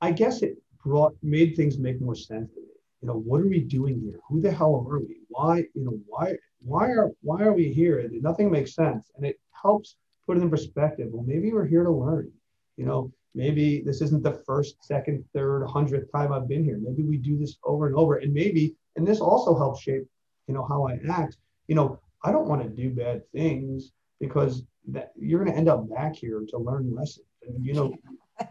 I guess it brought made things make more sense to me. You know, what are we doing here? Who the hell are we? Why, you know, why, why are, why are we here? Nothing makes sense, and it helps put it in perspective. Well, maybe we're here to learn. You know, maybe this isn't the first, second, third, hundredth time I've been here. Maybe we do this over and over, and maybe, and this also helps shape, you know, how I act. You know, I don't want to do bad things because that you're going to end up back here to learn lessons. And you know,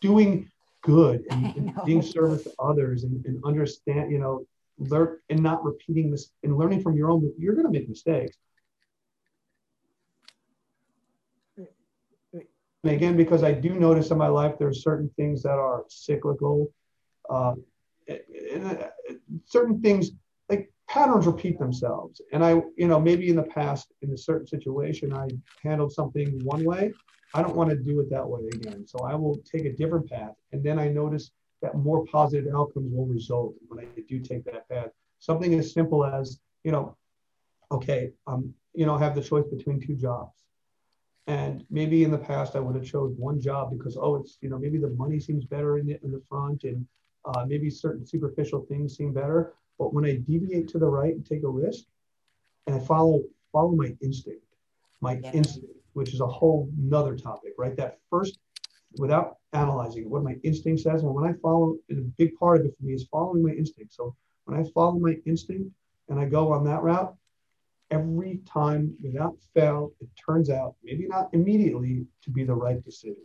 doing good and, and being service to others and, and understand, you know, learn and not repeating this and learning from your own. You're going to make mistakes. And again, because I do notice in my life there are certain things that are cyclical, uh, and, uh, certain things like patterns repeat themselves. And I, you know, maybe in the past, in a certain situation, I handled something one way. I don't want to do it that way again. So I will take a different path. And then I notice that more positive outcomes will result when I do take that path. Something as simple as, you know, okay, um, you know, I have the choice between two jobs. And maybe in the past I would have chose one job because, oh, it's, you know, maybe the money seems better in the, in the front and uh, maybe certain superficial things seem better. But when I deviate to the right and take a risk, and I follow follow my instinct, my yeah. instinct, which is a whole nother topic, right? That first, without analyzing it, what my instinct says, and when I follow, and a big part of it for me is following my instinct. So when I follow my instinct and I go on that route, every time without fail, it turns out, maybe not immediately, to be the right decision.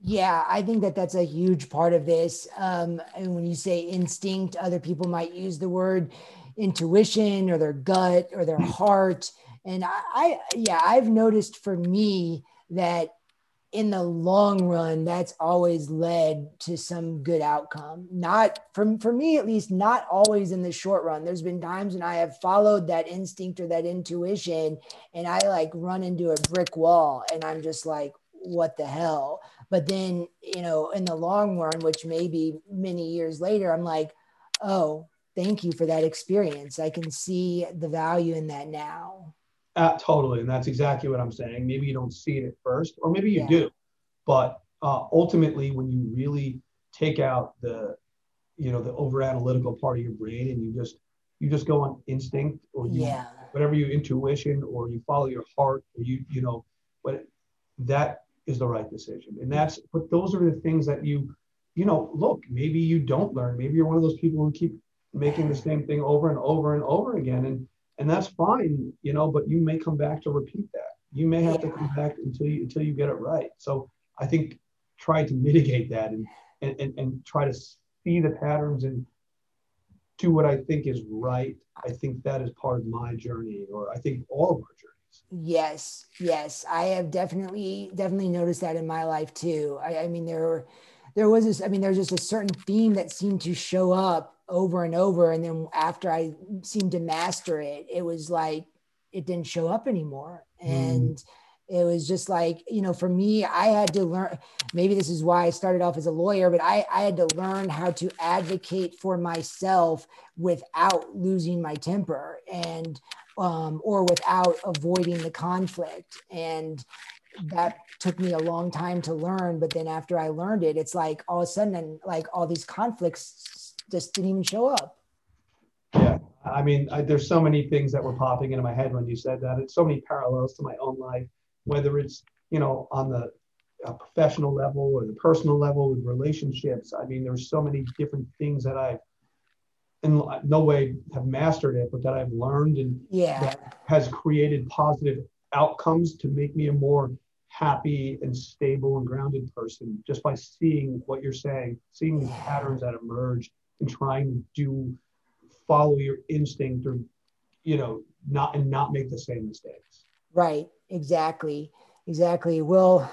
Yeah, I think that that's a huge part of this. Um, and when you say instinct, other people might use the word intuition or their gut or their hmm. heart. And I, I yeah, I've noticed for me that in the long run, that's always led to some good outcome. Not for, for me, at least, not always in the short run. There's been times when I have followed that instinct or that intuition and I like run into a brick wall and I'm just like, what the hell? But then, you know, in the long run, which may be many years later, I'm like, oh, thank you for that experience. I can see the value in that now. Uh, totally. And that's exactly what I'm saying. Maybe you don't see it at first, or maybe you yeah. do. But uh, ultimately, when you really take out the, you know, the over analytical part of your brain and you just, you just go on instinct or you, yeah. whatever your intuition or you follow your heart or you, you know, but that is the right decision. And that's, but those are the things that you, you know, look, maybe you don't learn. Maybe you're one of those people who keep making the same thing over and over and over again. And, and that's fine, you know, but you may come back to repeat that. You may have to come back until you, until you get it right. So I think try to mitigate that and, and, and, and try to see the patterns and do what I think is right. I think that is part of my journey, or I think all of our journey. Yes, yes, I have definitely definitely noticed that in my life too. I, I mean, there were there was this. I mean, there's just a certain theme that seemed to show up over and over, and then after I seemed to master it, it was like it didn't show up anymore, mm. and it was just like you know for me i had to learn maybe this is why i started off as a lawyer but i, I had to learn how to advocate for myself without losing my temper and um, or without avoiding the conflict and that took me a long time to learn but then after i learned it it's like all of a sudden like all these conflicts just didn't even show up. Yeah i mean I, there's so many things that were popping into my head when you said that. It's so many parallels to my own life whether it's you know on the uh, professional level or the personal level with relationships. I mean, there's so many different things that I, in no way, have mastered it, but that I've learned and yeah. has created positive outcomes to make me a more happy and stable and grounded person just by seeing what you're saying, seeing the patterns that emerge and trying to do follow your instinct or you know not and not make the same mistakes. Right. Exactly. Exactly. Well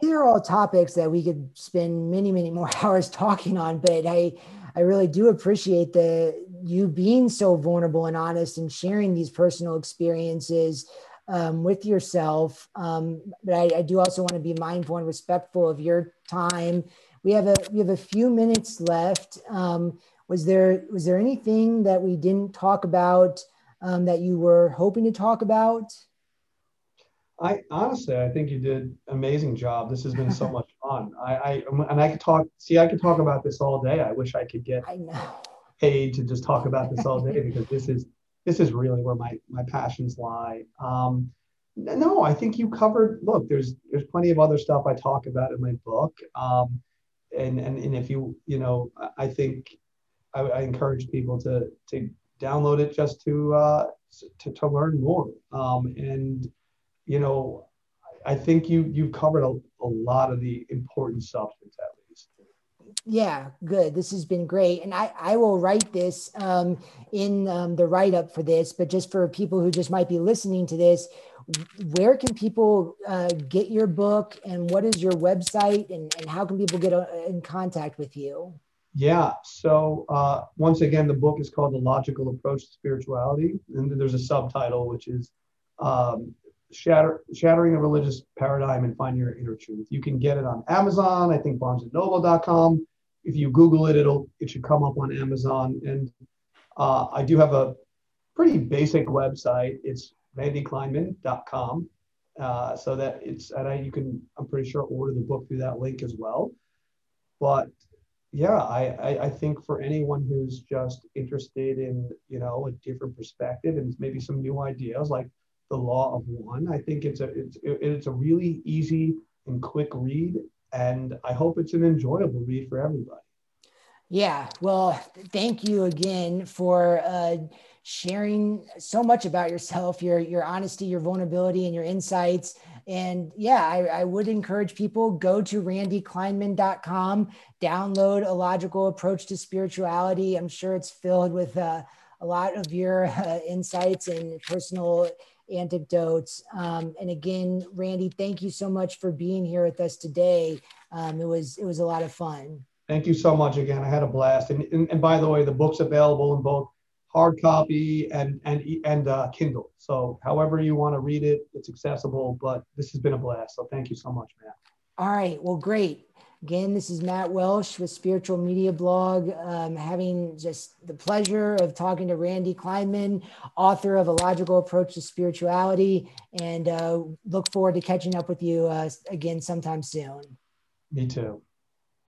these are all topics that we could spend many many more hours talking on but i i really do appreciate the you being so vulnerable and honest and sharing these personal experiences um, with yourself. Um, but I, I do also want to be mindful and respectful of your time we have a we have a few minutes left um, was there was there anything that we didn't talk about um, that you were hoping to talk about I honestly, I think you did amazing job. This has been so much fun. I, I and I could talk. See, I could talk about this all day. I wish I could get I know. paid to just talk about this all day because this is this is really where my my passions lie. Um, no, I think you covered. Look, there's there's plenty of other stuff I talk about in my book. Um, and and and if you you know, I think I, I encourage people to to download it just to uh, to to learn more. Um, and you know, I think you you've covered a, a lot of the important substance at least. Yeah, good. This has been great, and I I will write this um, in um, the write up for this. But just for people who just might be listening to this, where can people uh, get your book, and what is your website, and and how can people get uh, in contact with you? Yeah. So uh, once again, the book is called The Logical Approach to Spirituality, and there's a subtitle which is um, shatter, shattering the religious paradigm and find your inner truth. You can get it on Amazon. I think BarnesandNoble.com. If you Google it, it'll it should come up on Amazon. And uh, I do have a pretty basic website. It's randykleinman.com. Uh, so that it's and I, you can I'm pretty sure order the book through that link as well. But yeah, I, I, I think for anyone who's just interested in you know a different perspective and maybe some new ideas, like the Law of One. I think it's a it's it's a really easy and quick read, and I hope it's an enjoyable read for everybody. Yeah, well, thank you again for uh, sharing so much about yourself, your your honesty, your vulnerability, and your insights. And yeah, I, I would encourage people go to randykleinman.com, download a logical approach to spirituality. I'm sure it's filled with uh, a lot of your uh, insights and personal anecdotes. Um, and again, Randy, thank you so much for being here with us today. Um, it was it was a lot of fun. Thank you so much again. I had a blast. And, and, and by the way, the book's available in both hard copy and and and uh, Kindle. So however you want to read it, it's accessible. But this has been a blast. So thank you so much, Matt. All right. Well, great. Again, this is Matt Welsh with Spiritual Media Blog, um, having just the pleasure of talking to Randy Kleinman, author of A Logical Approach to Spirituality, and uh, look forward to catching up with you uh, again sometime soon. Me too.